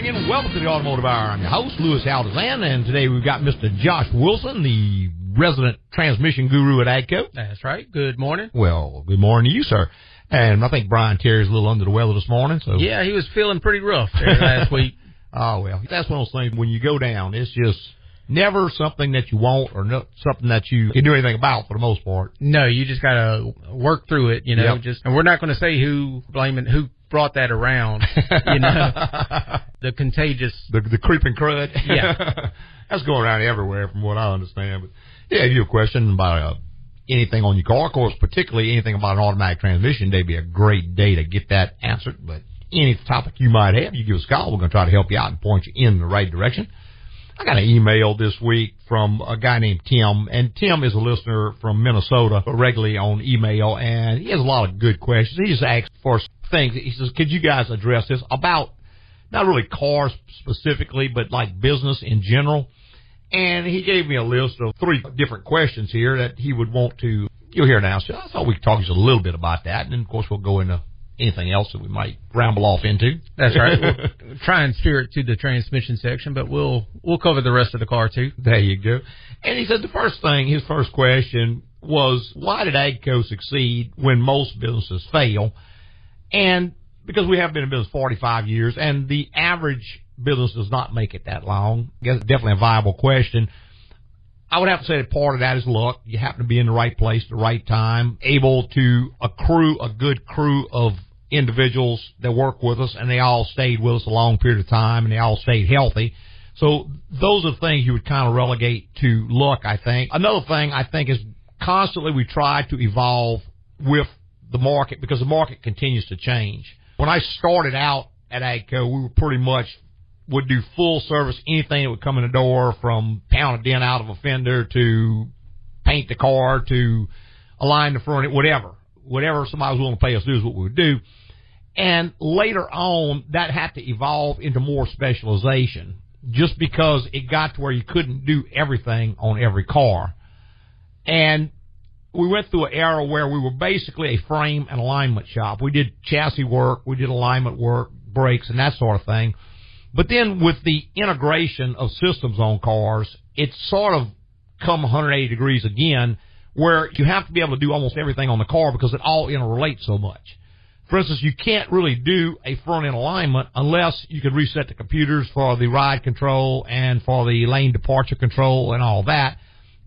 Morning and welcome to the Automotive Hour. I'm your host, Louis Altazan, and today we've got Mr. Josh Wilson, the resident transmission guru at AGCO. That's right. Good morning. Well, good morning to you, sir. And I think Brian Terry's a little under the weather this morning, so. Yeah, he was feeling pretty rough there last week. Oh, well, that's one of those things when you go down, it's just never something that you want or no, something that you can do anything about for the most part. No, you just gotta work through it, you know, Yep. just, and we're not gonna say who blaming, who brought that around, you know, the contagious, the the creeping crud. Yeah. that's going around everywhere, from what I understand. But yeah, if you have a question about uh, anything on your car, of course, particularly anything about an automatic transmission, they'd be a great day to get that answered. But any topic you might have, you give us a call. We're going to try to help you out and point you in the right direction. I got an email this week from a guy named Tim, and Tim is a listener from Minnesota regularly on email, and he has a lot of good questions. He just asked for things. He says, could you guys address this about not really cars specifically, but like business in general? And he gave me a list of three different questions here that he would want to, you'll hear now. So I thought we could talk just a little bit about that, and then of course we'll go into anything else that we might ramble off into. that's right. We'll try and steer it to the transmission section, but we'll, we'll cover the rest of the car too. There you go. And he said the first thing, his first question was, why did AGCO succeed when most businesses fail? And because we have been in business 45 years and the average business does not make it that long, I guess definitely a viable question. I would have to say that part of that is luck. You happen to be in the right place at the right time, able to accrue a good crew of individuals that work with us, and they all stayed with us a long period of time, and they all stayed healthy. So those are things you would kind of relegate to luck, I think. Another thing I think is constantly we try to evolve with the market because the market continues to change. When I started out at AGCO, we were pretty much would do full service anything that would come in the door from pound a dent out of a fender to paint the car to align the front, whatever. Whatever somebody was willing to pay us to do is what we would do. And later on, that had to evolve into more specialization just because it got to where you couldn't do everything on every car. And we went through an era where we were basically a frame and alignment shop. We did chassis work, we did alignment work, brakes, and that sort of thing. But then with the integration of systems on cars, it's sort of come 180 degrees again, where you have to be able to do almost everything on the car because it all interrelates so much. For instance, you can't really do a front end alignment unless you can reset the computers for the ride control and for the lane departure control and all that.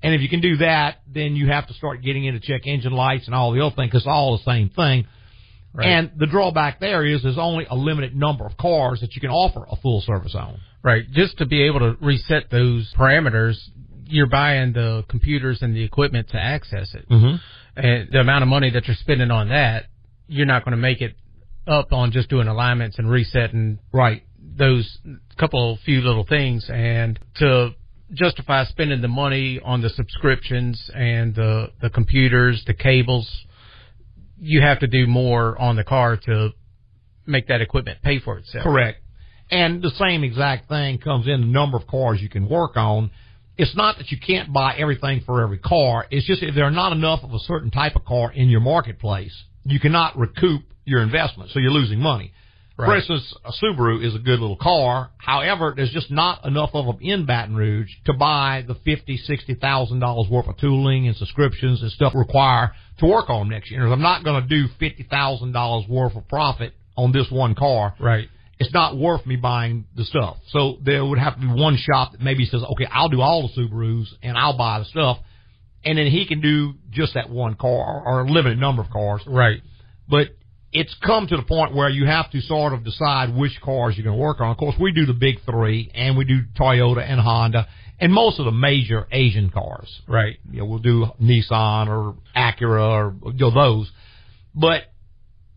And if you can do that, then you have to start getting into check engine lights and all the other things because it's all the same thing. Right. And the drawback there is there's only a limited number of cars that you can offer a full service on. Right. Just to be able to reset those parameters, you're buying the computers and the equipment to access it. Mm-hmm. And the amount of money that you're spending on that, you're not going to make it up on just doing alignments and resetting Right. those couple few little things and to justify spending the money on the subscriptions and the the computers, the cables, you have to do more on the car to make that equipment pay for itself. Correct. And the same exact thing comes in the number of cars you can work on. It's not that you can't buy everything for every car. It's just if there are not enough of a certain type of car in your marketplace, you cannot recoup your investment, so you're losing money. For instance, a Subaru is a good little car. However, there's just not enough of them in Baton Rouge to buy the fifty, sixty thousand dollars worth of tooling and subscriptions and stuff required to work on next year. I'm not going to do fifty thousand dollars worth of profit on this one car Right. it's not worth me buying the stuff. So there would have to be one shop that maybe says, okay, I'll do all the Subarus and I'll buy the stuff. And then he can do just that one car or a limited number of cars. Right. But it's come to the point where you have to sort of decide which cars you're going to work on. Of course, we do the big three and we do Toyota and Honda and most of the major Asian cars. Right. You know, we'll do Nissan or Acura or you know, those. But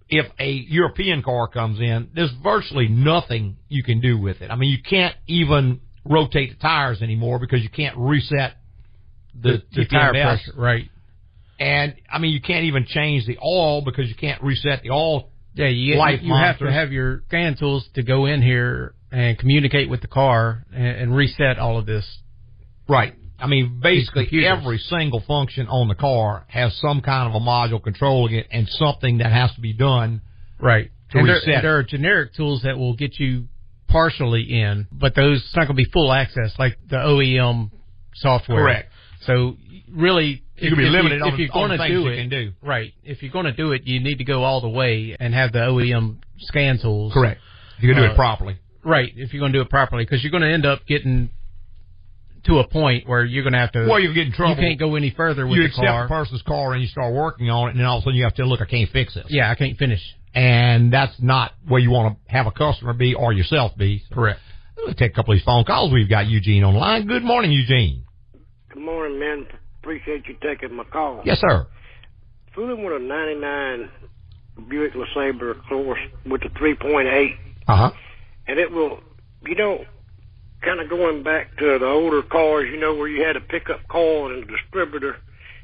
if a European car comes in, there's virtually nothing you can do with it. I mean, you can't even rotate the tires anymore because you can't reset the, the, tire pressure. Right. And I mean, you can't even change the oil because you can't reset the oil. Yeah, you, Life you have to have your scan tools to go in here and communicate with the car and, and reset all of this. Right. I mean, basically every single function on the car has some kind of a module controlling it and something that has to be done. Right. To and, there, reset and there are generic tools that will get you partially in, but those it's not going to be full access like the OEM software. Correct. So really, You can be if limited you, on if you're on going to things do you it. can do. Right. If you're going to do it, you need to go all the way and have the OEM scan tools. Correct. You can do Uh, it properly. Right. If you're going to do it properly, because you're going to end up getting to a point where you're going to have to. Well, you get in trouble. You can't go any further with you the accept car. a person's car and you start working on it, and then all of a sudden you have to look. I can't fix this. yeah, I can't finish. and that's not where you want to have a customer be or yourself be. Correct. Let's take a couple of these phone calls. We've got Eugene on the line. Good morning, Eugene. Good morning, man. Appreciate you taking my call. Yes, sir. Fooling with a 99 Buick LeSabre, of course, with the 3.8, Uh huh. and it will, you know, kind of going back to the older cars, you know, where you had a pickup coil and a distributor,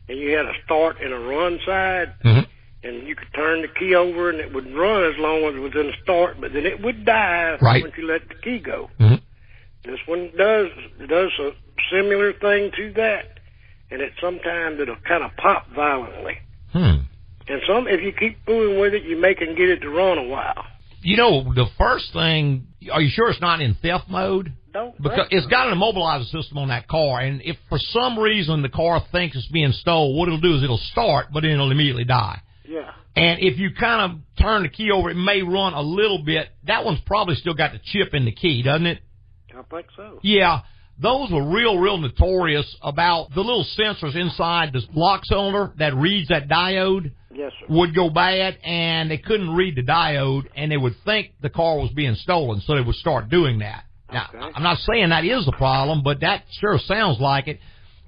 and you had a start and a run side, Mhm. and you could turn the key over and it would run as long as it was in the start, but then it would die Right. once you let the key go. Mhm. This one does does a similar thing to that, and it sometimes it'll kind of pop violently. Hmm. And some, if you keep fooling with it, you may can get it to run a while. You know, the first thing. Are you sure it's not in theft mode? Don't Because it's got an immobilizer system on that car, and if for some reason the car thinks it's being stole, what it'll do is it'll start, but then it'll immediately die. yeah. And if you kind of turn the key over, it may run a little bit. That one's probably still got the chip in the key, doesn't it? I think so. Yeah, those were real, real notorious about the little sensors inside the lock cylinder that reads that diode Yes, sir. would go bad and they couldn't read the diode and they would think the car was being stolen, so they would start doing that. Now, Okay. I'm not saying that is the problem, but that sure sounds like it.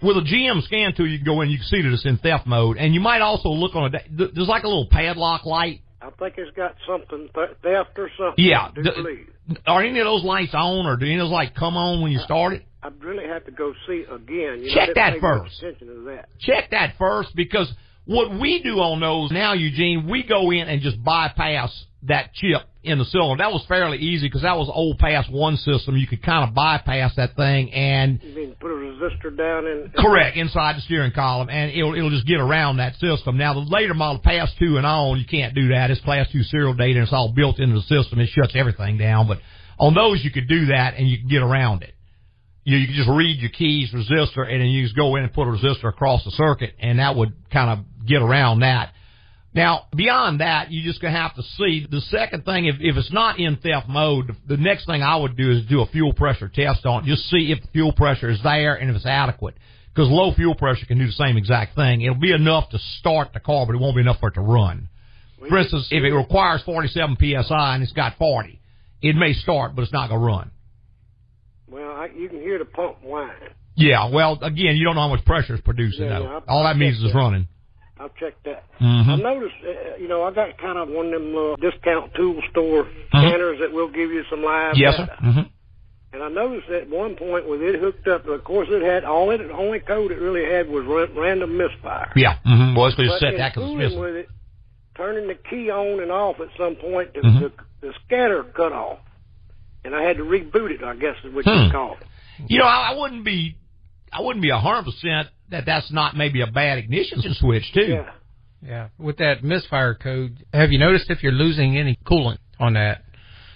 With a GM scan tool, you can go in, you can see that it's in theft mode, and you might also look on a. There's like a little padlock light. I think it's got something th- theft or something. Yeah, do Are any of those lights on, or do any of those lights come on when you uh, start it? I'd really have to go see again. You Check didn't that first. Attention to that. check that first because what we do on those now, Eugene, we go in and just bypass that chip in the cylinder. That was fairly easy because that was old pass one system. You could kind of bypass that thing and You mean put a resistor down in? correct inside the steering column, and it'll it'll just get around that system. Now the later model, pass two and on, you can't do that. It's class two serial data, and it's all built into the system. It shuts everything down. But on those, you could do that, and you can get around it. You, you can just read your keys resistor, and then you just go in and put a resistor across the circuit, and that would kind of get around that. Now, beyond that, you're just gonna have to see. The second thing, if, if it's not in theft mode, the next thing I would do is do a fuel pressure test on it. Just see if the fuel pressure is there and if it's adequate. Because low fuel pressure can do the same exact thing. It'll be enough to start the car, but it won't be enough for it to run. For instance, if it requires 47 psi and it's got 40, it may start, but it's not gonna run. Well, I, you can hear the pump whine. Yeah, well, again, you don't know how much pressure is producing, Yeah, though. All that means is that. running. I'll check that. Mhm. I noticed, uh, you know, I got kind of one of them uh, discount tool store Mhm. scanners that will give you some live Yes, sir. data. hmm And I noticed at one point with it hooked up, of course, it had all it, the only code it really had was ra- random misfire. Yeah. Mm-hmm. Well, it's going to set that because it's missing. with it, turning the key on and off at some point, the, Mhm. the, the scatter cut off, and I had to reboot it. I guess is what Hmm. you call it. You know, I, I wouldn't be, I wouldn't be a hundred percent that that's not maybe a bad ignition switch too. Yeah. Yeah. With that misfire code, have you noticed if you're losing any coolant on that?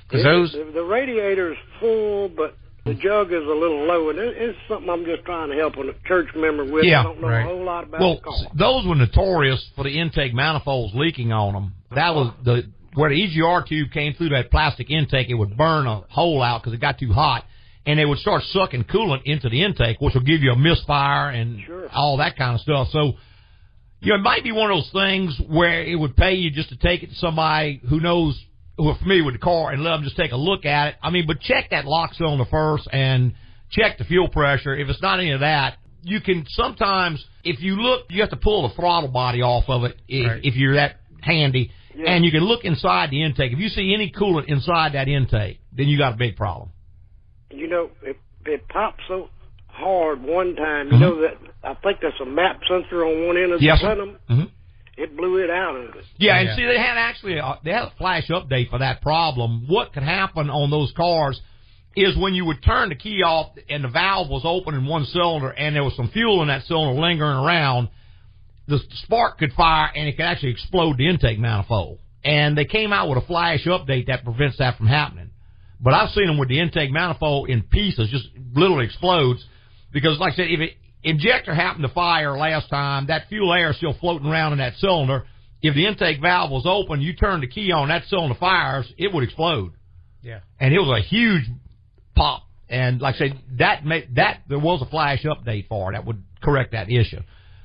Because those. the, the radiator's full, but the jug is a little low, and it, it's something I'm just trying to help a church member with. Yeah, I don't know right. a whole lot about Well, the car. those were notorious for the intake manifolds leaking on them. That was the where the EGR tube came through that plastic intake. It would burn a hole out because it got too hot, and they would start sucking coolant into the intake, which will give you a misfire and Sure. all that kind of stuff. So. You know, it might be one of those things where it would pay you just to take it to somebody who knows, who are familiar with the car and let them just take a look at it. I mean, but check that lock cylinder first and check the fuel pressure. If it's not any of that, you can sometimes, if you look, you have to pull the throttle body off of it if, Right. if you're that handy. Yeah. And you can look inside the intake. If you see any coolant inside that intake, then you got a big problem. you know, it it popped so hard one time. You know that I think that's a map sensor on one end of Mm-hmm. Yes, the sir. plenum. hmm It blew it out of it. Yeah, Yeah. and see, they had actually a, they had a flash update for that problem. What could happen on those cars is when you would turn the key off and the valve was open in one cylinder and there was some fuel in that cylinder lingering around, the spark could fire and it could actually explode the intake manifold. And they came out with a flash update that prevents that from happening. But I've seen them with the intake manifold in pieces, just literally explodes. Because, like I said, if it injector happened to fire last time, that fuel air is still floating around in that cylinder. If the intake valve was open, you turn the key on, that cylinder fires, it would explode. Yeah. And it was a huge pop. And like I said, that may, that there was a flash update for that would correct that issue.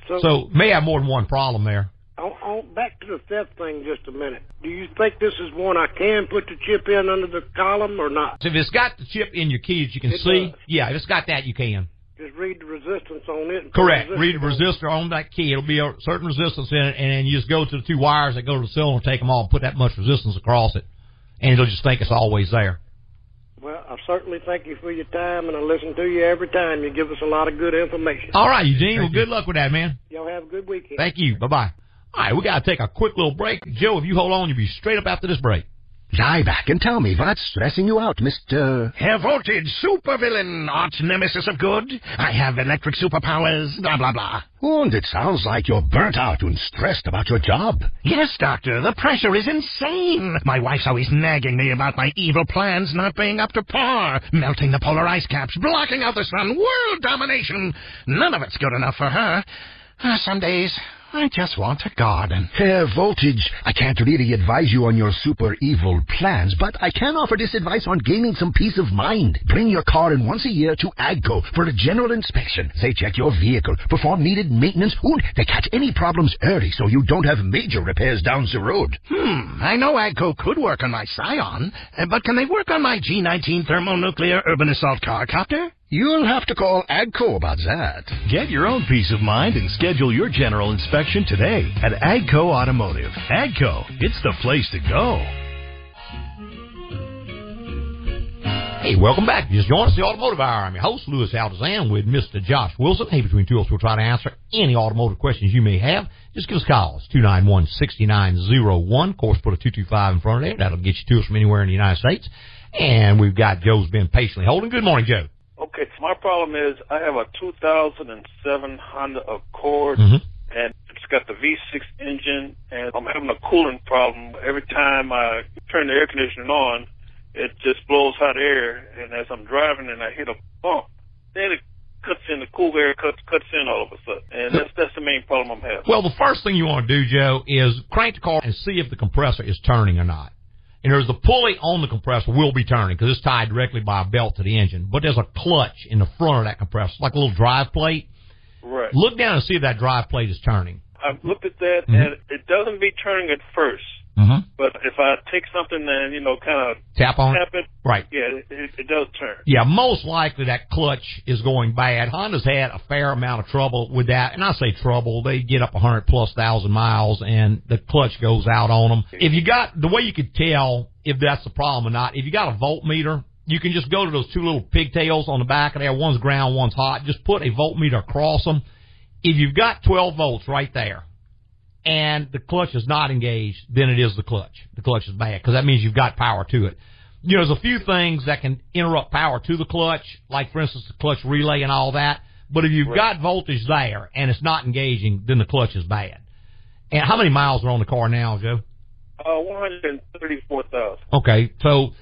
So, So may have more than one problem there. on, on, back to the theft thing just a minute. Do you think this is one I can put the chip in under the column or not? So if it's got the chip in your keys, you can It see. does. Yeah, if it's got that, you can. Just read the resistance on it. and Correct. Read the resistor on that key. It'll be a certain resistance in it, and then you just go to the two wires that go to the cylinder, take them off, and put that much resistance across it, and it'll just think it's always there. Well, I certainly thank you for your time, and I listen to you every time. You give us a lot of good information. All right, Eugene. Well, good luck with that, man. Y'all have a good weekend. Thank you. Bye bye. All right, we got to take a quick little break. Joe, if you hold on, you'll be straight up after this break. Lie back and tell me what's stressing you out, Mr. Herr Voltage, supervillain, arch nemesis of good. I have electric superpowers, blah, blah, blah. And it sounds like you're burnt out and stressed about your job. Yes, Doctor, the pressure is insane. My wife's always nagging me about my evil plans not being up to par. Melting the polar ice caps, blocking out the sun, world domination. None of it's good enough for her. Ah, Some days, I just want a garden. Herr Voltage, I can't really advise you on your super evil plans, but I can offer this advice on gaining some peace of mind. Bring your car in once a year to AGCO for a general inspection. They check your vehicle, perform needed maintenance, and they catch any problems early so you don't have major repairs down the road. Hmm, I know AGCO could work on my Scion, uh, but can they work on my G19 thermonuclear urban assault car copter? You'll have to call AGCO about that. Get your own peace of mind and schedule your general inspection today at Agco Automotive. Agco, it's the place to go. Hey, welcome back. Just join us the Automotive Hour. I'm your host, Louis Altazan, with Mr. Josh Wilson. Hey, between two oh of us, we'll try to answer any automotive questions you may have. Just give us a call. It's 291-6901. Of course, put a 225 in front of there. That'll get you to us from anywhere in the United States. And we've got Joe's been patiently holding. Good morning, Joe. Okay, my problem is I have a 2007 Honda Accord, Mhm. and it's got the V6 engine, and I'm having a cooling problem. Every time I turn the air conditioning on, it just blows hot air, and as I'm driving and I hit a bump, then it cuts in, the cool air cuts cuts in all of a sudden, and that's that's the main problem I'm having. Well, the first thing you want to do, Joe, is crank the car and see if the compressor is turning or not. And there's the pulley on the compressor will be turning because it's tied directly by a belt to the engine. But there's a clutch in the front of that compressor, like a little drive plate. right. Look down and see if that drive plate is turning. I've looked at that, Mhm. and it doesn't be turning at first. Mm-hmm. But if I take something and you know kind of Tap on it. tap it, Right. yeah, it, it, it does turn. Yeah, most likely that clutch is going bad. Honda's had a fair amount of trouble with that, and I say trouble. They get up a hundred plus thousand miles, and the clutch goes out on them. If you got the way you could tell if that's the problem or not, if you got a voltmeter, you can just go to those two little pigtails on the back of there. One's ground, one's hot. Just put a voltmeter across them. If you've got 12 volts right there, and the clutch is not engaged, then it is the clutch. The clutch is bad because that means you've got power to it. You know, there's a few things that can interrupt power to the clutch, like for instance the clutch relay and all that. But if you've Right. got voltage there and it's not engaging, then the clutch is bad. And how many miles are on the car now, Joe? Uh, one hundred and thirty-four thousand. Okay, so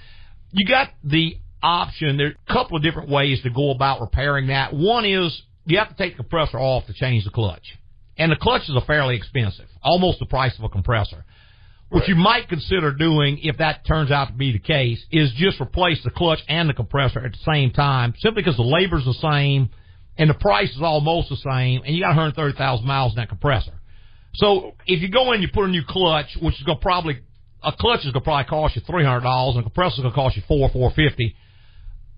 you got the option. There are a couple of different ways to go about repairing that. One is you have to take the compressor off to change the clutch. And the clutches are fairly expensive, almost the price of a compressor. What you might consider doing, if that turns out to be the case, is just replace the clutch and the compressor at the same time, simply because the labor's the same and the price is almost the same, and you got 130,000 miles in that compressor. So if you go in, you put a new clutch, which is going to probably a clutch is going to probably cost you three hundred dollars, and a compressor going to cost you four four fifty.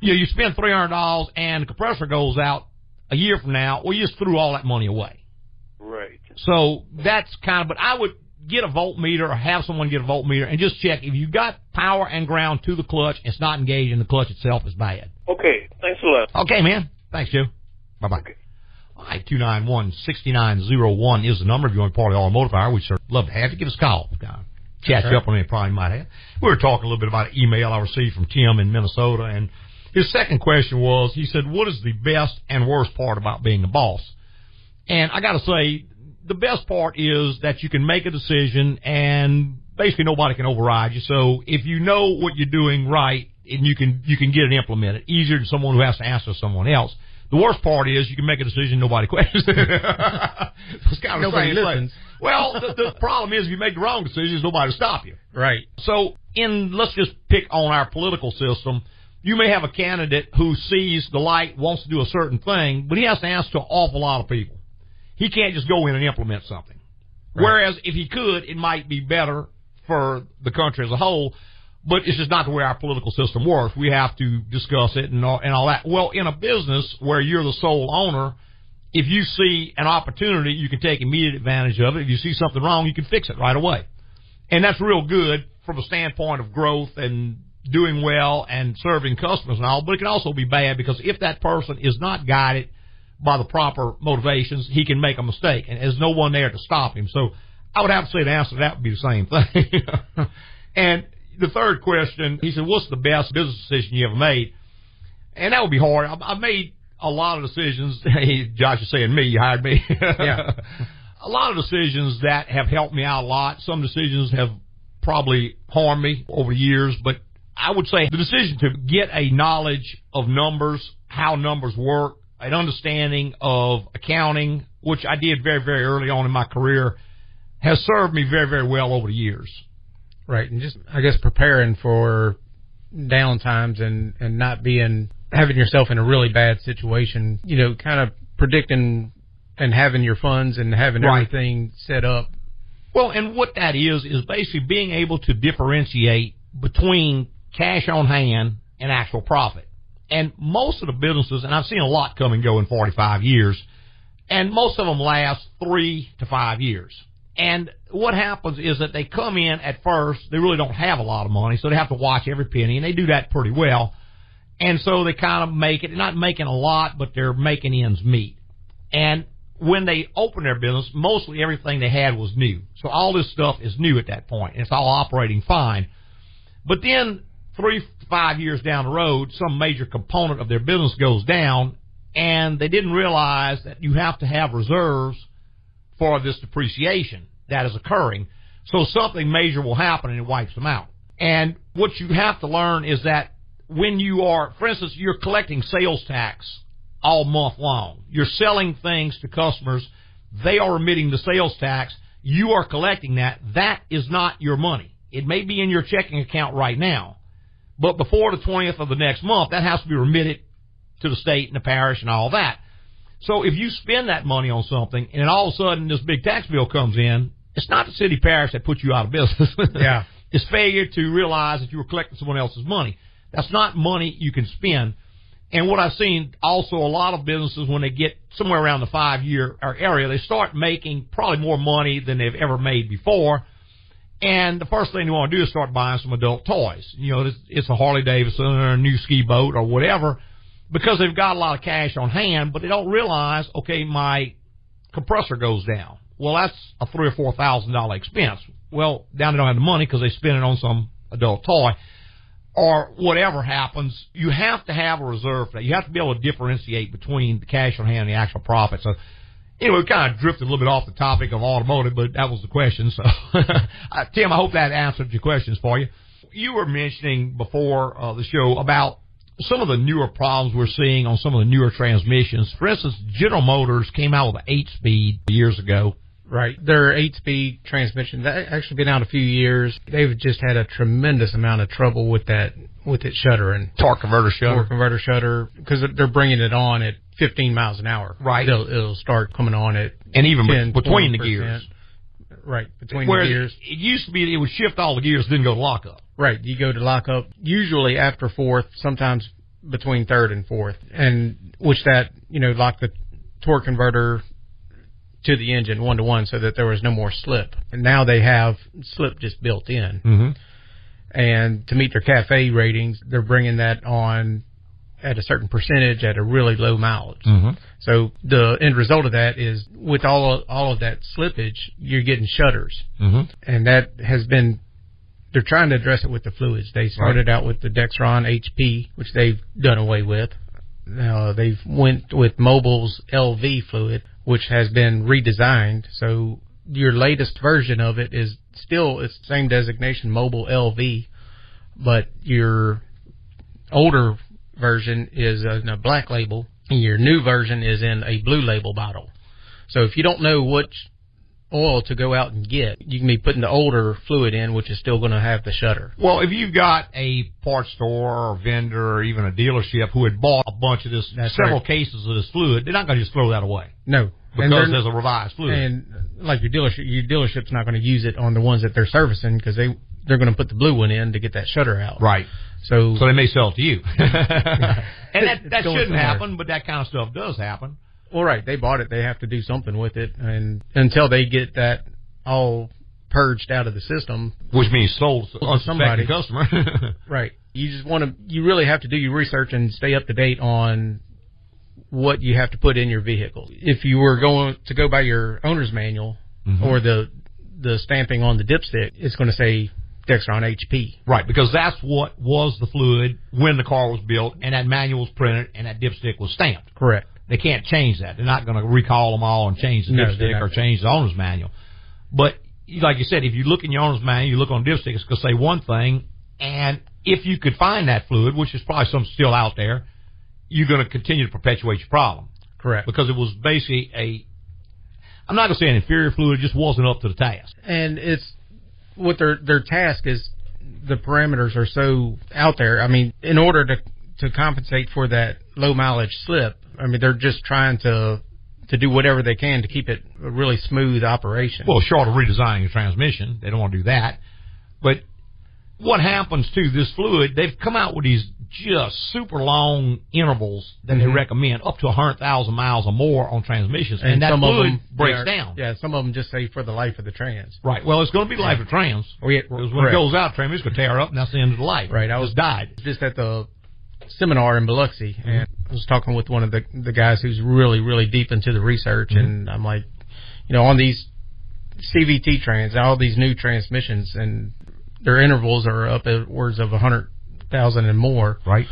You know, you spend three hundred dollars, and the compressor goes out a year from now. Well, you just threw all that money away. Right. So that's kind of. But I would get a voltmeter or have someone get a voltmeter and just check if you've got power and ground to the clutch. It's not engaged, and the clutch itself is bad. Okay. Thanks a lot. Okay, man. Thanks, Joe. Bye bye. All right, 291-6901 is the number if you want to be part of the automotive hour. We'd sure love to have you. Give us a call. Chat you up on any problem you might have. We were talking a little bit about an email I received from Tim in Minnesota, and his second question was, he said, what is the best and worst part about being a boss? And I got to say, the best part is that you can make a decision and basically nobody can override you. So if you know what you're doing right and you can you can get it implemented easier than someone who has to answer someone else. The worst part is you can make a decision nobody questions. it's kind of Nobody listens. Thing. Well, the, the problem is if you make the wrong decisions, nobody will stop you. Right. So, in let's just pick on our political system. You may have a candidate who sees the light, wants to do a certain thing, but he has to answer to an awful lot of people. He can't just go in and implement something. Right. Whereas if he could, it might be better for the country as a whole. But it's just not the way our political system works. We have to discuss it and all, and all that. Well, in a business where you're the sole owner, if you see an opportunity, you can take immediate advantage of it. If you see something wrong, you can fix it right away. And that's real good from a standpoint of growth and doing well and serving customers and all, but it can also be bad because if that person is not guided by the proper motivations, he can make a mistake and there's no one there to stop him. So I would have to say the answer to that would be the same thing. and the third question, he said, what's the best business decision you ever made? And that would be hard. I, I made a lot of decisions. Josh is saying me, you hired me. Yeah. a lot of decisions that have helped me out a lot. Some decisions have probably harmed me over the years, but I would say the decision to get a knowledge of numbers, how numbers work, an understanding of accounting, which I did very, very early on in my career, has served me very, very well over the years. Right, and just I guess preparing for downtimes and and not being having yourself in a really bad situation. You know, kind of predicting and having your funds and having Right. everything set up. Well, and what that is is basically being able to differentiate between cash on hand and actual profit. And most of the businesses, and I've seen a lot come and go in 45 years, and most of them last three to five years. And what happens is that they come in at first, they really don't have a lot of money, so they have to watch every penny, and they do that pretty well. And so they kind of make it, not making a lot, but they're making ends meet. And when they opened their business, mostly everything they had was new. So all this stuff is new at that point, and it's all operating fine. But then three five years down the road, some major component of their business goes down, and they didn't realize that you have to have reserves for this depreciation that is occurring. So something major will happen and it wipes them out. And what you have to learn is that when you are, for instance, you're collecting sales tax all month long. You're selling things to customers. They are remitting the sales tax. You are collecting that. That is not your money. It may be in your checking account right now, but before the 20th of the next month, that has to be remitted to the state and the parish and all that. So if you spend that money on something and all of a sudden this big tax bill comes in, it's not the city parish that put you out of business. Yeah. it's failure to realize that you were collecting someone else's money. That's not money you can spend. And what I've seen also a lot of businesses when they get somewhere around the five year area, they start making probably more money than they've ever made before. And the first thing you want to do is start buying some adult toys. You know, it's, it's a Harley Davidson or a new ski boat or whatever because they've got a lot of cash on hand, but they don't realize, okay, my compressor goes down. Well, that's a three or four thousand dollar expense. Well, now they don't have the money because they spend it on some adult toy or whatever happens. You have to have a reserve for that. You have to be able to differentiate between the cash on hand and the actual profit. So anyway, we kind of drifted a little bit off the topic of automotive, but that was the question. So, uh, Tim, I hope that answered your questions for you. You were mentioning before uh, the show about some of the newer problems we're seeing on some of the newer transmissions. For instance, General Motors came out with an eight speed years ago. Right. Their eight speed transmission that actually been out a few years. They've just had a tremendous amount of trouble with that with it shuddering. Torque converter shudder. Torque converter shudder because they're bringing it on at 15 miles an hour. Right. It'll, it'll start coming on at And even 10, between the 20%. gears. Right. Between Whereas the gears. it used to be it would shift all the gears, then go to lockup. Right. You go to lock up usually after fourth, sometimes between third and fourth, and which that you know lock the torque converter to the engine one to one so that there was no more slip. And now they have slip just built in. Mm-hmm. And to meet their cafe ratings, they're bringing that on at a certain percentage at a really low mileage. Mm-hmm. So the end result of that is with all of, all of that slippage, you're getting shudders Mm-hmm. and that has been they're trying to address it with the fluids. They started out with the Dexron HP, which they've done away with. Now they've went with Mobil's LV fluid, which has been redesigned. So your latest version of it is still it's the same designation, Mobil LV, but your older version is in a black label, and your new version is in a blue label bottle. So if you don't know which oil to go out and get, you can be putting the older fluid in, which is still going to have the shudder. Well, if you've got a parts store or vendor or even a dealership who had bought a bunch of this, That's several right. cases of this fluid, they're not going to just throw that away No, because there's a revised fluid. and uh, like your dealership, your dealership's not going to use it on the ones that they're servicing because they they're going to put the blue one in to get that shudder out. right. So, So they may sell it to you. and that, that shouldn't somewhere. happen, but that kind of stuff does happen. well, right, they bought it. They have to do something with it, and until they get that all purged out of the system, Which means sold to somebody. customer. right? You just want to. You really have to do your research and stay up to date on what you have to put in your vehicle. If you were going to go by your owner's manual Mm-hmm. or the the stamping on the dipstick, it's going to say Dexron HP. right, because that's what was the fluid when the car was built, and that manual was printed, and that dipstick was stamped. Correct. They can't change that. They're not going to recall them all and change the No, dipstick or change the owner's manual. But like you said, if you look in your owner's manual, you look on dipstick, it's going to say one thing. And if you could find that fluid, which is probably some still out there, you're going to continue to perpetuate your problem Correct. because it was basically a. I'm not going to say an inferior fluid; it just wasn't up to the task. and it's what their their task is. The parameters are so out there. I mean, in order to to compensate for that low mileage slip, I mean, they're just trying to to do whatever they can to keep it a really smooth operation. Well, short of redesigning the transmission, they don't want to do that. But what happens to this fluid? They've come out with these just super long intervals that they Mhm. recommend, up to a hundred thousand miles or more on transmissions, and, that some fluid of them breaks are- down. Yeah, some of them just say for the life of the trans. Right. Well, it's going to be life of trans. Oh, yeah, Because when it goes out, transmission going to tear up, and that's the end of the life. Right, I was- just died. just at the seminar in Biloxi, and I was talking with one of the the guys who's really really deep into the research, and I'm like, you know, on these CVT trans, all these new transmissions, and their intervals are upwards of a hundred thousand and more. Right.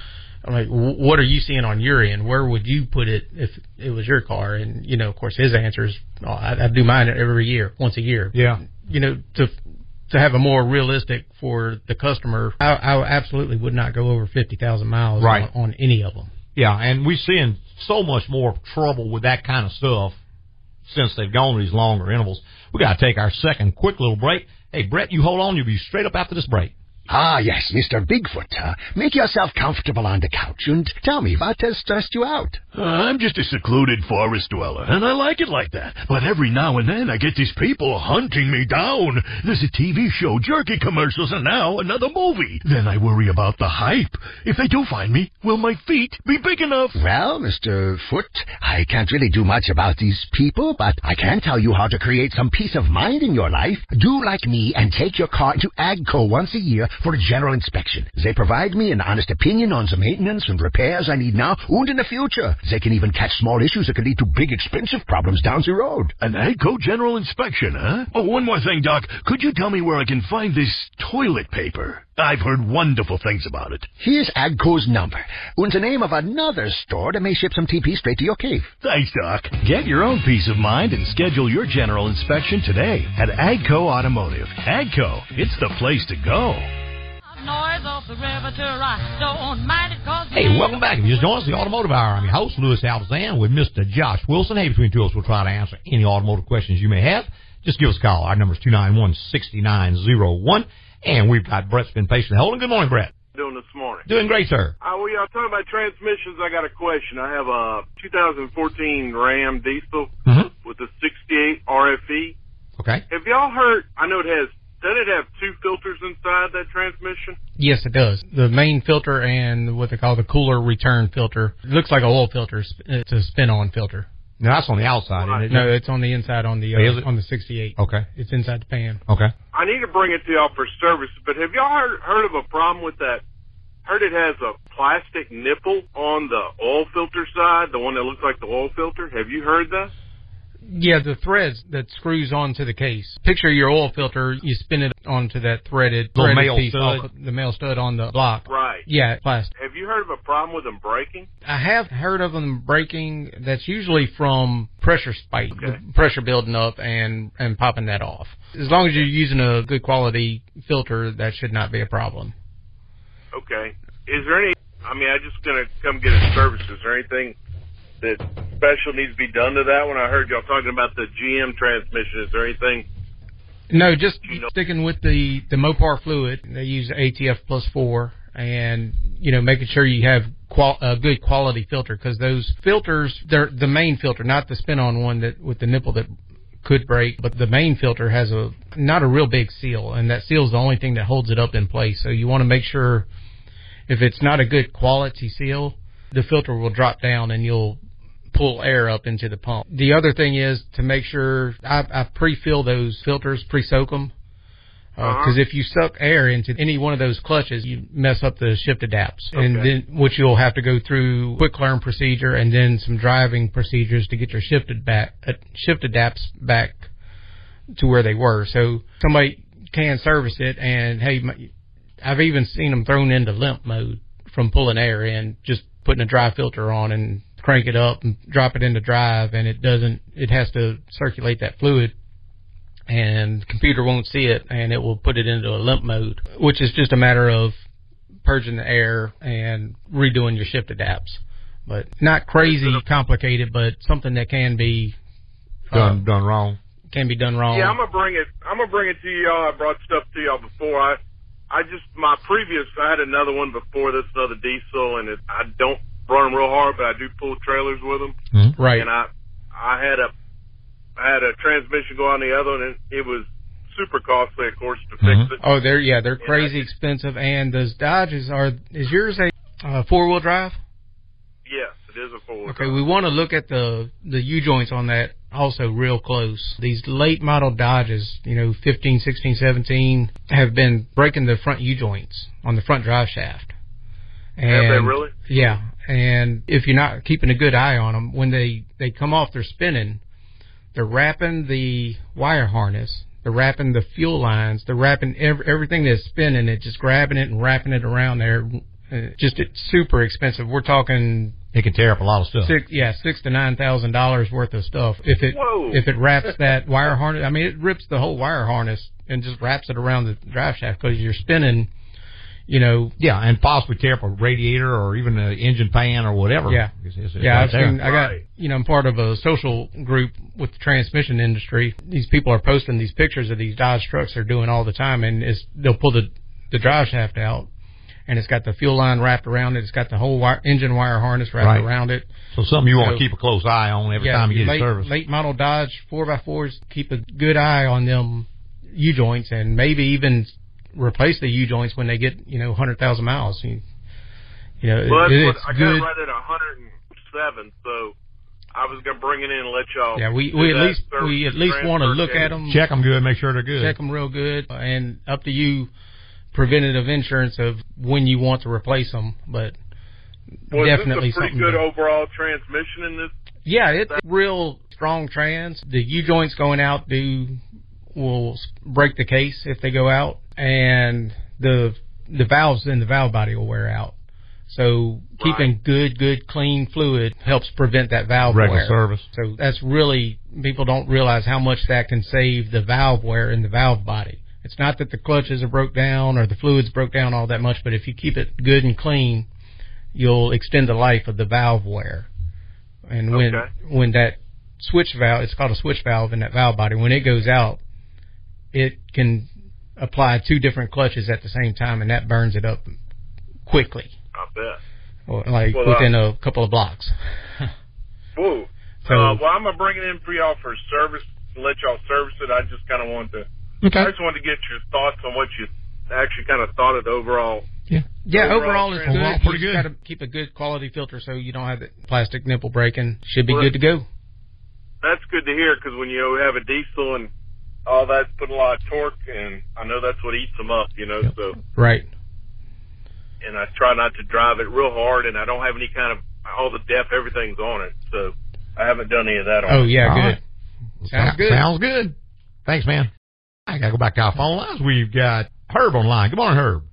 I'm like, "Wh- what are you seeing on your end? Where would you put it if it was your car? And you know, of course, his answer is, oh, I, I do mine every year, once a year. Yeah. You know, to to have a more realistic for the customer, I, I absolutely would not go over fifty thousand miles Right. on, on any of them. Yeah, and we're seeing so much more trouble with that kind of stuff since they've gone to these longer intervals. We got to take our second quick little break. Hey, Brett, you hold on. You'll be straight up after this break. Ah, yes, Mr. Bigfoot. Uh, make yourself comfortable on the couch and tell me what has stressed you out. Uh, I'm just a secluded forest dweller, and I like it like that. But every now and then I get these people hunting me down. There's a TV show, jerky commercials, and now another movie. Then I worry about the hype. If they do find me, will my feet be big enough? Well, Mr. Foot, I can't really do much about these people, but I can tell you how to create some peace of mind in your life. Do like me and take your car to AGCO once a year for a general inspection. They provide me an honest opinion on the maintenance and repairs I need now and in the future. They can even catch small issues that could lead to big expensive problems down the road. An AGCO general inspection, huh? Oh, one more thing, Doc. Could you tell me where I can find this toilet paper? I've heard wonderful things about it. Here's AGCO's number and the name of another store that may ship some TP straight to your cave. Thanks, Doc. Get your own peace of mind and schedule your general inspection today at AGCO Automotive. AGCO, it's the place to go. Hey, welcome back. If you just joined us, the Automotive Hour. I'm your host, Louis Altazan, with Mr. Josh Wilson. Hey, between two of us, we'll try to answer any automotive questions you may have. Just give us a call. Our number is 291-6901. And we've got Brett's been patiently holding. Good morning, Brett. Doing this morning. Doing great, sir. Uh, well, y'all talking about transmissions. I got a question. I have a 2014 Ram diesel Mm-hmm. with a 68 RFE. Okay. Have y'all heard? I know it has. Doesn't it have two filters inside that transmission? Yes, it does. The main filter and what they call the cooler return filter. It looks like a oil filter. It's a spin-on filter. Now, that's on the outside, isn't it? No, it's on the inside on the uh, on the 68. Okay. It's inside the pan. Okay. I need to bring it to y'all for service. But have y'all heard heard of a problem with that? Heard it has a plastic nipple on the oil filter side, the one that looks like the oil filter. Have you heard that? Yeah, the threads that screws onto the case. Picture your oil filter. You spin it onto that threaded, Little threaded male piece stud. the male stud on the block. Right. Yeah, plastic. Have you heard of a problem with them breaking? I have heard of them breaking. That's usually from pressure spike, Okay. pressure building up and and popping that off. As long as you're using a good quality filter, that should not be a problem. Okay. Is there any I mean, I'm just gonna come get it serviced. Is there anything that special needs to be done to that one? I heard y'all talking about the GM transmission. Is there anything? No, just You know- sticking with the the Mopar fluid. They use ATF plus four, and you know making sure you have qual- a good quality filter because those filters they're the main filter, not the spin-on one that with the nipple that could break, but the main filter has a not a real big seal, and that seal is the only thing that holds it up in place. So you want to make sure if it's not a good quality seal, the filter will drop down and you'll pull air up into the pump. The other thing is to make sure I, I pre-fill those filters, pre-soak them. Because Uh-huh. if you suck air into any one of those clutches, you mess up the shift adapts, and then which you'll have to go through quick learn procedure and then some driving procedures to get your shifted back uh, shift adapts back to where they were. So somebody can service it, and hey, my, I've even seen them thrown into limp mode from pulling air in, just putting a dry filter on and crank it up and drop it into drive, and it doesn't. It has to circulate that fluid, and computer won't see it, and it will put it into a limp mode, which is just a matter of purging the air and redoing your shift adapts. But not crazy complicated, but something that can be uh, Done done wrong. can be done wrong. Yeah, I'm gonna bring it. I'm gonna bring it to y'all. I brought stuff to y'all before. I, I just my previous. I had another one before this, another diesel, and it, I don't run them real hard, but I do pull trailers with them. right. And I, I had a, I had a transmission go on the other one, and it was super costly, of course, to Mhm. fix it. Oh, they're yeah, they're crazy expensive. And those Dodges are. Is yours a uh, four wheel drive? Yes, it is a full. Okay, we want to look at the the U joints on that also real close. These late model Dodges, you know, 15, 16, 17, have been breaking the front U joints on the front drive shaft. And, Have they really? Yeah, and if you're not keeping a good eye on them, when they they come off, they're spinning. They're wrapping the wire harness. They're wrapping the fuel lines. They're wrapping every, everything that's spinning. It just grabbing it and wrapping it around there. Uh, Just it's super expensive. We're talking It can tear up a lot of stuff. six yeah six to nine thousand dollars worth of stuff if it Whoa. if it wraps that wire harness i mean it rips the whole wire harness and just wraps it around the drive shaft because you're spinning you know Yeah, and possibly tear up a radiator or even an engine pan or whatever. Yeah. It's- it's- it's yeah right i've there. seen i got you know i'm part of a social group with the transmission industry these people are posting these pictures of these dodge trucks they're doing all the time and it's they'll pull the the drive shaft out and it's got the fuel line wrapped around it it's got the whole wire, engine wire harness wrapped Right. around it So something you want to keep a close eye on every time you get late, it serviced. Late model Dodge four x fours. Keep a good eye on them U joints, and maybe even replace the U joints when they get you know hundred thousand miles. You, you know, Well, that's it- it's I got good. it right at 107. So I was gonna bring it in and let y'all. Yeah, we we at least we at least want to look at them, Check them good, make sure they're good. check them real good, and up to you. Preventative insurance of when you want to replace them, but Was definitely this a pretty something. good to- overall transmission in this? Yeah, it's real strong trans. The U joints going out do will break the case if they go out, and the the valves in the valve body will wear out. So keeping good, good, clean fluid helps prevent that valve Regular wear. service. So that's really people don't realize how much that can save the valve wear in the valve body. It's not that the clutches are broke down or the fluids broke down all that much, but if you keep it good and clean, you'll extend the life of the valve wear. And when Okay. when that switch valve, it's called a switch valve in that valve body, when it goes out, it can apply two different clutches at the same time, and that burns it up quickly, I bet. or like Well, uh, within a couple of blocks. Whoa. So- uh, well, I'm gonna bring it in for y'all for service and let y'all service it. I just kind of wanted to. Okay. I just wanted to get your thoughts on what you actually kind of thought of the overall. Yeah, Overall overall, it's good. overall, you pretty just good. got to keep a good quality filter so you don't have the plastic nipple breaking. Should be Well, good to go. That's good to hear because when you have a diesel and all that's putting a lot of torque, and I know that's what eats them up, you know. Yep. So, Right. and I try not to drive it real hard, and I don't have any kind of all the depth, everything's on it. So, I haven't done any of that on Oh it. yeah, All good. right. Sounds good. Sounds good. Thanks, man. I gotta go back to our phone lines. We've got Herb on line. Good morning, Herb.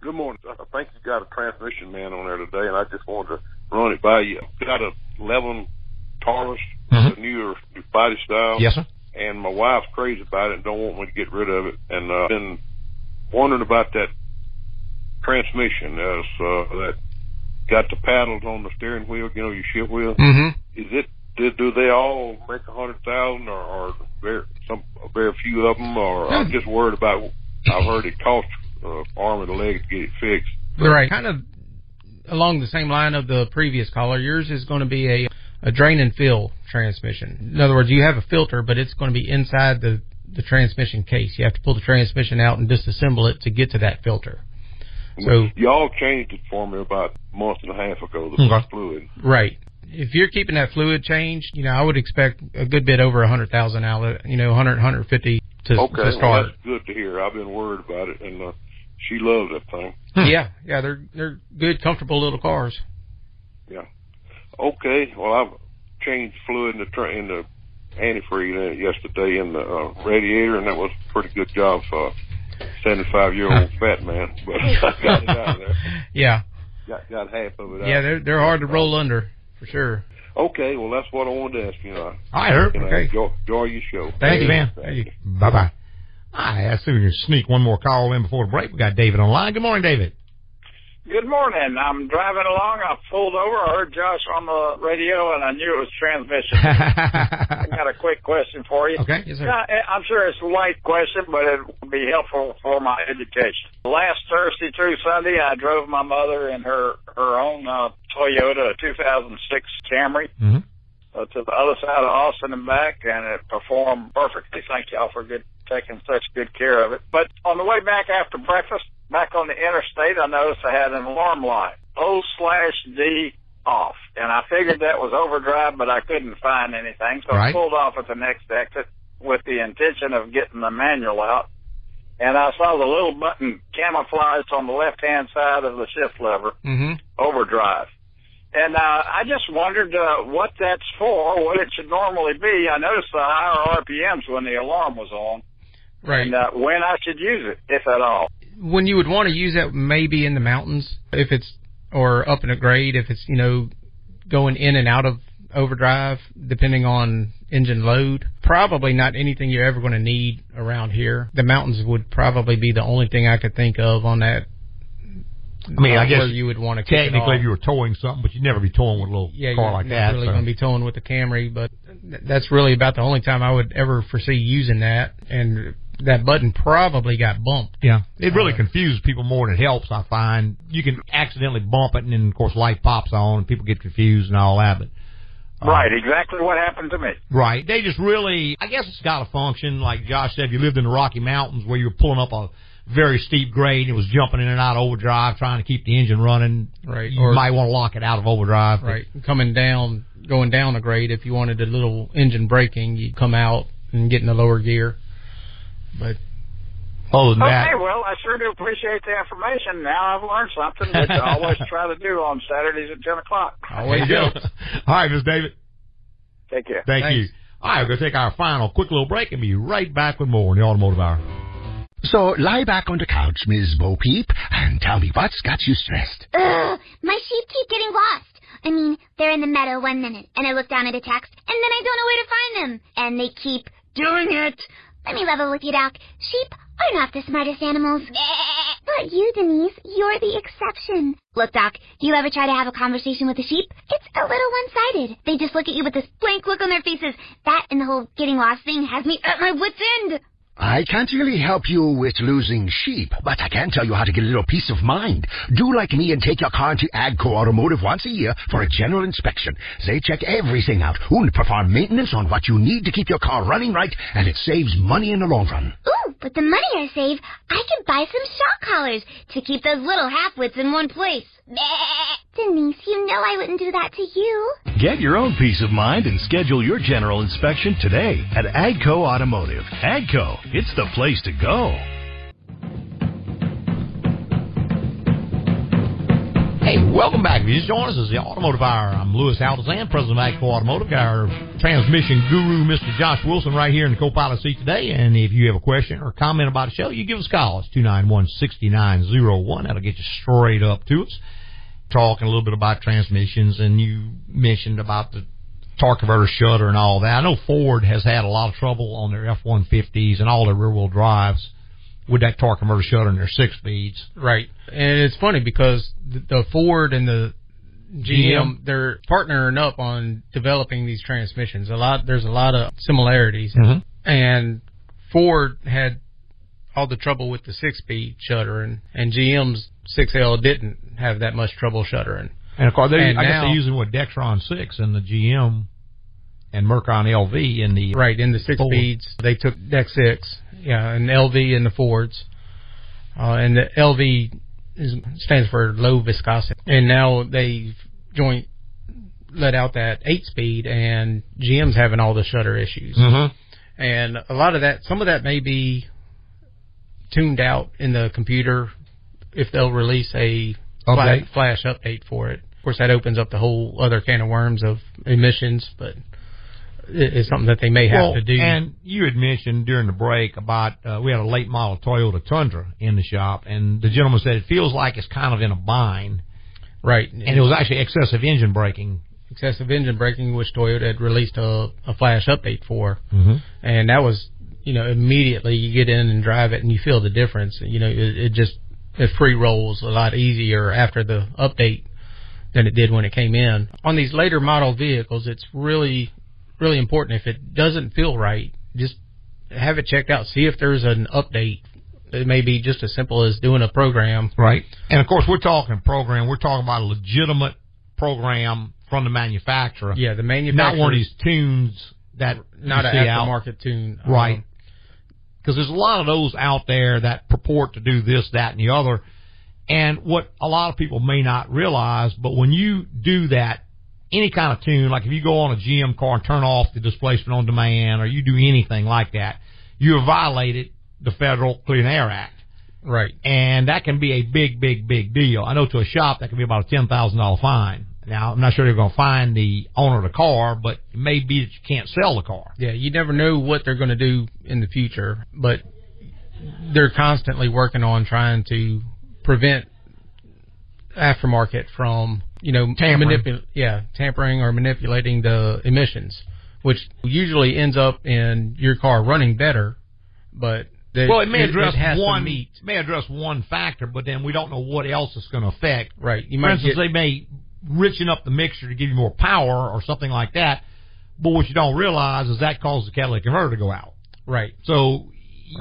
Good morning. I think you got a transmission man on there today, and I just wanted to run it by you. Got a 11 Taurus, Mhm. the newer new body style, Yes, sir. And my wife's crazy about it and don't want me to get rid of it. And uh, been wondering about that transmission, as uh, that got the paddles on the steering wheel, you know, your ship wheel. Mm-hmm. Is it? Do, do they all make a hundred thousand, or, or very some a very few of them? Or I'm just worried about. I've heard it costs uh, arm and a leg to get it fixed. Right. Kind of along the same line of the previous caller. Yours is going to be a a drain and fill transmission. In other words, you have a filter, but it's going to be inside the the transmission case. You have to pull the transmission out and disassemble it to get to that filter. So Y'all changed it for me about a month and a half ago. The Okay. fluid. Right. If you're keeping that fluid changed, you know, I would expect a good bit over a hundred thousand out, you know, 100, 150 to, Okay, to well, that's good to hear. I've been worried about it, and uh, she loves that thing. Yeah, yeah, they're they're good, comfortable little cars. Okay. Well, I've changed fluid in the tra- in the antifreeze uh, yesterday in the uh, radiator, and that was a pretty good job for a 75 year old fat man. But I got it out of there. Yeah, Got got half of it out. yeah, they're they're hard to roll under for sure. Okay. Well, that's what I wanted to ask you. Know. All right, Herb. You know, Okay. enjoy, enjoy your show. Thank you, man. Thank you. Bye bye. I asked if we can sneak one more call in before the break. We got David on line. Good morning, David. Good morning. I'm driving along. I pulled over. I heard Josh on the radio, and I knew it was transmission. I got a quick question for you. Okay. Yes, sir. Yeah, I'm sure it's a light question, but it will be helpful for my education. Last Thursday through Sunday, I drove my mother in her her own uh, Toyota 2006 Camry hmm uh, to the other side of Austin and back, and it performed perfectly. Thank y'all for good, taking such good care of it. But on the way back after breakfast, back on the interstate, I noticed I had an alarm light, O slash D off, and I figured that was overdrive, but I couldn't find anything, so I pulled off at the next exit with the intention of getting the manual out. And I saw the little button camouflaged on the left hand side of the shift lever Mm-hmm. overdrive. And uh, I just wondered uh, what that's for, what it should normally be. I noticed the higher RPMs when the alarm was on, Right. and uh, when I should use it, if at all. When you would want to use that maybe in the mountains if it's or up in a grade if it's you know going in and out of overdrive depending on engine load probably not anything you're ever going to need around here the mountains would probably be the only thing i could think of on that I mean, I uh, guess you would want to Technically, if you were towing something, but you'd never be towing with a little yeah, car like that. really so. going to be towing with the Camry, but th- that's really about the only time I would ever foresee using that. And that button probably got bumped. Yeah, it really Uh, confuses people more than it helps. I find you can accidentally bump it, and then of course light pops on, and people get confused and all that. But uh, Right, exactly what happened to me. right, they just really, I guess it's got a function. Like Josh said, if you lived in the Rocky Mountains where you were pulling up a very steep grade, and it was jumping in and out of overdrive, trying to keep the engine running. Right, you or- might want to lock it out of overdrive. but- Right, coming down, going down a grade. If you wanted a little engine braking, you'd come out and get in the lower gear. But Other than Okay, that, well, I sure do appreciate the information. Now I've learned something, which I always try to do on Saturdays at 10 o'clock. always There you go. go. All right, Miss David. Take care. Thank Thanks. you. All right, we're going to take our final quick little break and be right back with more in the Automotive Hour. So lie back on the couch, Miss Bo Peep, and tell me what's got you stressed. Ugh, my sheep keep getting lost. I mean, they're in the meadow one minute, and I look down at a text, and then I don't know where to find them. And they keep doing it. Let me level with you, Doc. Sheep are not the smartest animals. But you, Denise, you're the exception. Look, Doc, do you ever try to have a conversation with a sheep? It's a little one-sided. They just look at you with this blank look on their faces. That and the whole getting lost thing has me at my wit's end. I can't really help you with losing sheep, but I can tell you how to get a little peace of mind. Do like me and take your car into Agco Automotive once a year for a general inspection. They check everything out and perform maintenance on what you need to keep your car running right, and it saves money in the long run. Ooh, with the money I save, I could buy some shock collars to keep those little half-wits in one place. Denise, you know I wouldn't do that to you. Get your own peace of mind and schedule your general inspection today at Agco Automotive. Agco, it's the place to go. Hey, welcome back. If you just joined us, this is the Automotive Hour. I'm Louis Altazan, president of AGCO Automotive. Got our transmission guru, Mr. Josh Wilson, right here in the co-pilot seat today. And if you have a question or comment about the show, you give us a call. It's 291-6901. That'll get you straight up to us. Talking a little bit about transmissions, and you mentioned about the torque converter shudder and all that. I know Ford has had a lot of trouble on their F-150s and all their rear-wheel drives with that torque converter shudder in their six speeds. Right, and it's funny because the, Ford and the GM, they're partnering up on developing these transmissions. A lot, there's a lot of similarities, Mhm. and Ford had all the trouble with the six-speed shuddering, and GM's 6L didn't have that much trouble shuddering. And of course, they, And I guess now- they're using what Dexron six and the GM and Mercon LV in the Right in the six Ford. speeds, they took Dex six, yeah, and LV in the Fords, uh, and the LV is, stands for low viscosity, and now they've joint let out that eight speed, and GM's having all the shudder issues, Mhm. and a lot of that, some of that may be tuned out in the computer if they'll release a Update. flash, flash update for it. Of course, that opens up the whole other can of worms of emissions, but it's something that they may have well, to do. And you had mentioned during the break about uh, we had a late model Toyota Tundra in the shop, and the gentleman said it feels like it's kind of in a bind, right, and it was actually excessive engine braking. excessive engine braking, which Toyota had released a, a flash update for, Mm-hmm. and that was you know immediately you get in and drive it and you feel the difference. You know, it, it just it free rolls a lot easier after the update than it did when it came in. On these later model vehicles, it's really really important if it doesn't feel right, just have it checked out. See if there's an update. It may be just as simple as doing a program. Right. And of course, we're talking program. We're talking about a legitimate program from the manufacturer. Yeah, the manufacturer. Not one of these tunes that not an see out. aftermarket tune. Right. Um, Because there's a lot of those out there that purport to do this, that, and the other. And what a lot of people may not realize, but when you do that, any kind of tune, like if you go on a GM car and turn off the displacement on demand, or you do anything like that, you have violated the Federal Clean Air Act. Right. And that can be a big, big, big deal. I know to a shop that can be about a ten thousand dollar fine. Now I'm not sure they're going to find the owner of the car, but it may be that you can't sell the car. Yeah, you never know what they're going to do in the future, but they're constantly working on trying to prevent aftermarket from, you know, Tampering. manipu- yeah, tampering or manipulating the emissions, which usually ends up in your car running better, but they, well, it may address has to one meet. may address one factor, but then we don't know what else it's going to affect. Right. You For might instance, get, they may richen up the mixture to give you more power or something like that. But what you don't realize is that causes the catalytic converter to go out. right. So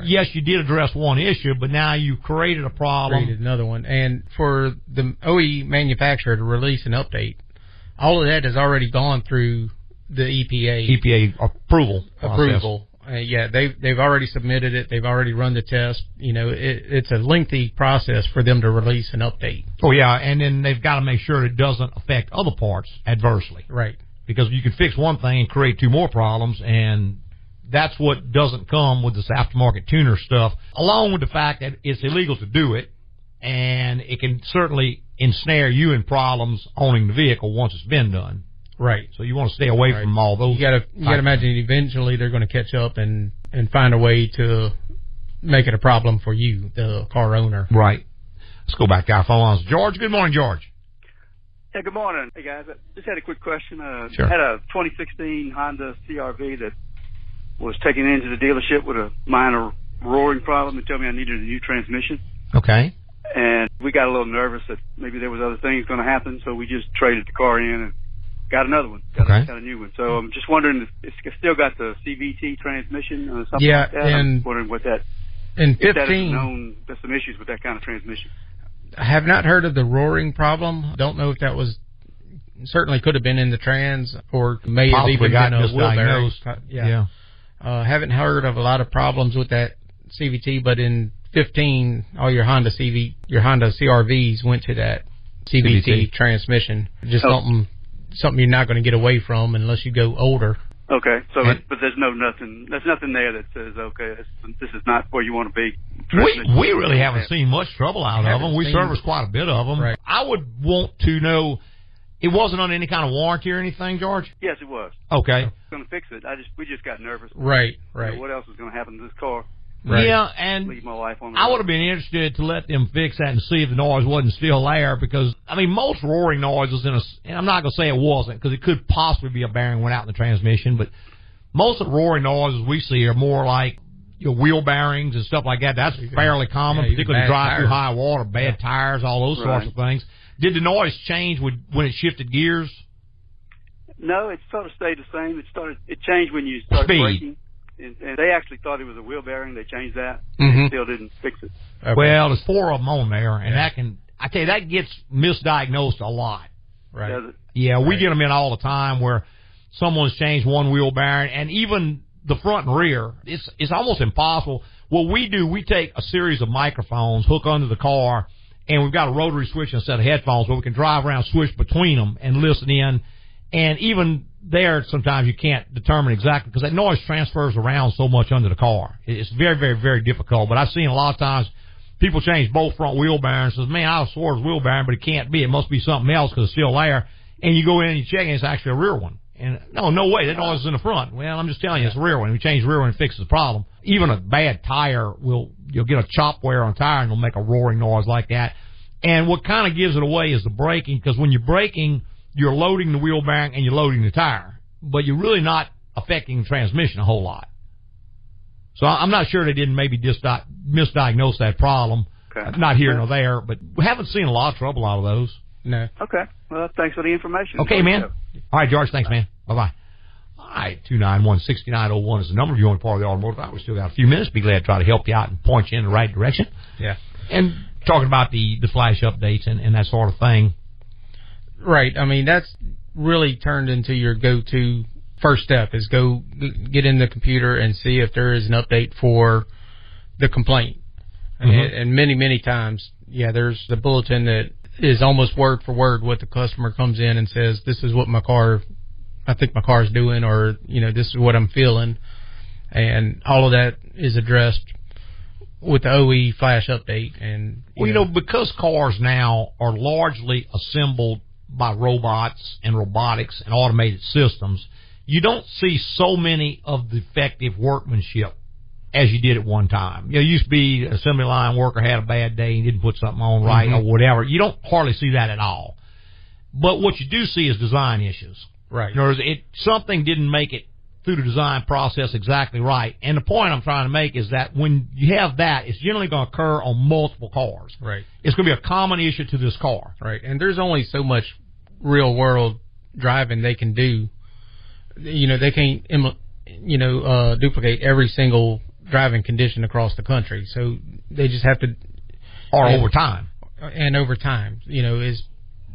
yes, you did address one issue, but now you've created a problem. created another one. And for the OE manufacturer to release an update, all of that has already gone through the EPA EPA approval. approval. Uh, yeah, they've they've already submitted it. They've already run the test. You know, it, it's a lengthy process for them to release an update. Oh yeah, and then they've got to make sure it doesn't affect other parts adversely. Right. because you can fix one thing and create two more problems and that's what doesn't come with this aftermarket tuner stuff along with the fact that it's illegal to do it and it can certainly ensnare you in problems owning the vehicle once it's been done Right. so you want to stay away Right. from all those You gotta you gotta imagine eventually they're going to catch up and and find a way to make it a problem for you, the car owner. right let's go back to our phone lines george good morning george Yeah, good morning. Hey guys, I just had a quick question. Uh, Sure. I had a 2016 Honda CRV that was taken into the dealership with a minor roaring problem and told me I needed a new transmission. okay And we got a little nervous that maybe there was other things going to happen, so we just traded the car in and got another one. Got, Okay. a, got a new one. So I'm just wondering if it's still got the CVT transmission or something Yeah, like that. I'm and wondering what that. In if that is 15, known, there's some issues with that kind of transmission. I have not heard of the roaring problem. Don't know if that was certainly could have been in the trans or may have Possibly even got been a wheel misdiagnosed. Yeah. yeah Uh, haven't heard of a lot of problems with that CVT, but in 15, all your Honda CV, your Honda CRVs went to that CVT, CVT. transmission. Just Oh. something, something you're not going to get away from unless you go older. Okay, so And- but there's no nothing. There's nothing there that says okay, this, this is not where you want to be. We we really haven't seen much trouble out of them. We seen- service quite a bit of them. Right. I would want to know. It wasn't on any kind of warranty or anything, George. Yes, it was. Okay. Going to fix it. I just we just got nervous. Right, You know, right. what else is going to happen to this car? Right. Yeah, and Leave my wife on. The I road. would have been interested to let them fix that and see if the noise wasn't still there because I mean most roaring noise noises in a s- and I'm not going to say it wasn't because it could possibly be a bearing went out in the transmission, but most of the roaring noises we see are more like you know, wheel bearings and stuff like that. That's fairly common, yeah, particularly bad drive through high water, bad tires, all those sorts of things. Did the noise change when when it shifted gears? No, it sort of stayed the same. It started. It changed when you started Speed. braking, and, and they actually thought it was a wheel bearing. They changed that. Mhm. They still didn't fix it. Well, there's four of them on there, and that can I tell you that gets misdiagnosed a lot. Right. Does it? Yeah, we Right. get them in all the time where someone's changed one wheel bearing, and even the front and rear. It's it's almost impossible. What we do, we take a series of microphones, hook under the car, and we've got a rotary switch and a set of headphones where we can drive around, switch between them, and listen in. And even there, sometimes you can't determine exactly because that noise transfers around so much under the car. It's very, very, very difficult. But I've seen a lot of times people change both front wheel bearings. Says, man, I swore it was wheel bearing, but it can't be. It must be something else because it's still there. And you go in and you check, and it's actually a rear one. And no, no way, that noise is in the front. Well, I'm just telling you, it's a rear one. We change the rear one and fix the problem. Even a bad tire will, you'll get a chop wear on tire and it'll make a roaring noise like that. And what kind of gives it away is the braking, because when you're braking, you're loading the wheel bearing and you're loading the tire, but you're really not affecting the transmission a whole lot. So I- I'm not sure they didn't maybe just di- misdiagnose that problem. Okay. Uh, not here nor there, but we haven't seen a lot of trouble out of those. No. Okay. Well, thanks for the information. Okay, man. All right, George. Thanks, man. Bye bye. All right, two nine one sixty nine oh one is the number. If you want to be part of the automotive, hour, we still got a few minutes. Be glad to try to help you out and point you in the right direction. Yeah. And talking about the the flash updates and, and that sort of thing. Right. I mean, that's really turned into your go-to first step is go get in the computer and see if there is an update for the complaint. And, Mhm. and many, many times, yeah, there's the bulletin that is almost word for word what the customer comes in and says, this is what my car, I think my car's doing, or, you know, this is what I'm feeling. And all of that is addressed with the OE flash update. And, Well, you know, because cars now are largely assembled by robots and robotics and automated systems, you don't see so many of the defective workmanship as you did at one time. You know, it used to be an assembly line worker had a bad day and didn't put something on right Mhm. or whatever. You don't hardly see that at all. But what you do see is design issues. Right. In other words, it something didn't make it through the design process exactly right. And the point I'm trying to make is that when you have that, it's generally going to occur on multiple cars. Right. It's going to be a common issue to this car. Right. And there's only so much real world driving they can do. You know, they can't, you know, uh, duplicate every single driving condition across the country. So they just have to. Or and- over time. And over time, you know, is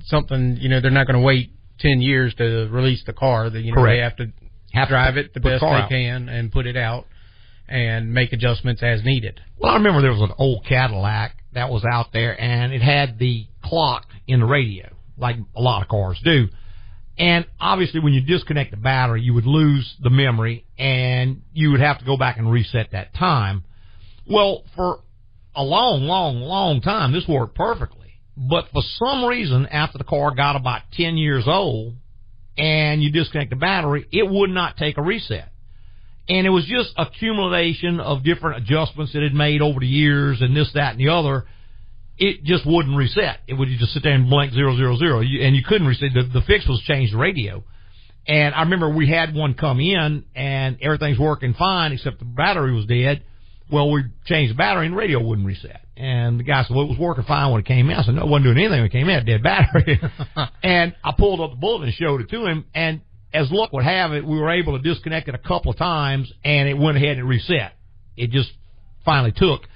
something, you know, they're not going to wait 10 years to release the car. That, you know, they have to Have to drive it the best they out. can and put it out and make adjustments as needed. Well, I remember there was an old Cadillac that was out there, and it had the clock in the radio, like a lot of cars do. And obviously, when you disconnect the battery, you would lose the memory, and you would have to go back and reset that time. Well, for a long, long, long time, this worked perfectly. But for some reason, after the car got about 10 years old, and you disconnect the battery, it would not take a reset and it was just accumulation of different adjustments that it made over the years and this, that, and the other. It just wouldn't reset. It would just sit there and blank zero zero zero, You- and you couldn't reset. The, the fix was change the radio. And I remember we had one come in, and everything's working fine except the battery was dead. Well, we changed the battery, and the radio wouldn't reset. And the guy said, "Well, it was working fine when it came in." I said, "No, it wasn't doing anything when it came in. It dead battery." and I pulled up the bulletin and showed it to him, and as luck would have it, we were able to disconnect it a couple of times, and it went ahead and reset. It just finally took.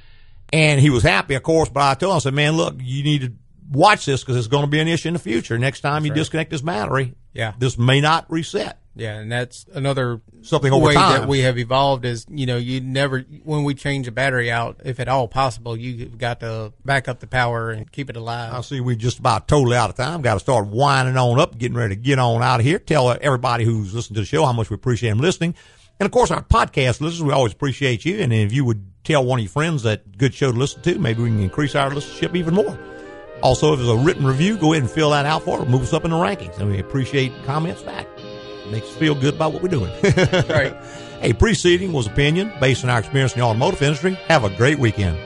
And he was happy, of course, but I told him, I said, man, look, you need to watch this because it's going to be an issue in the future. Next time you right. disconnect this battery, Yeah. this may not reset. Yeah, and that's another Something over way time. that we have evolved is you know you never when we change a battery out, if at all possible, you've got to back up the power and keep it alive. I see we just about totally out of time. Got to start winding on up, getting ready to get on out of here. Tell everybody who's listening to the show how much we appreciate them listening. And of course, our podcast listeners, we always appreciate you. And if you would tell one of your friends that good show to listen to, maybe we can increase our listenership even more. Also, if there's a written review, go ahead and fill that out for us. Move us up in the rankings. And we appreciate comments back. Makes us feel good about what we're doing. right. Hey, preceding was opinion based on our experience in the automotive industry. Have a great weekend.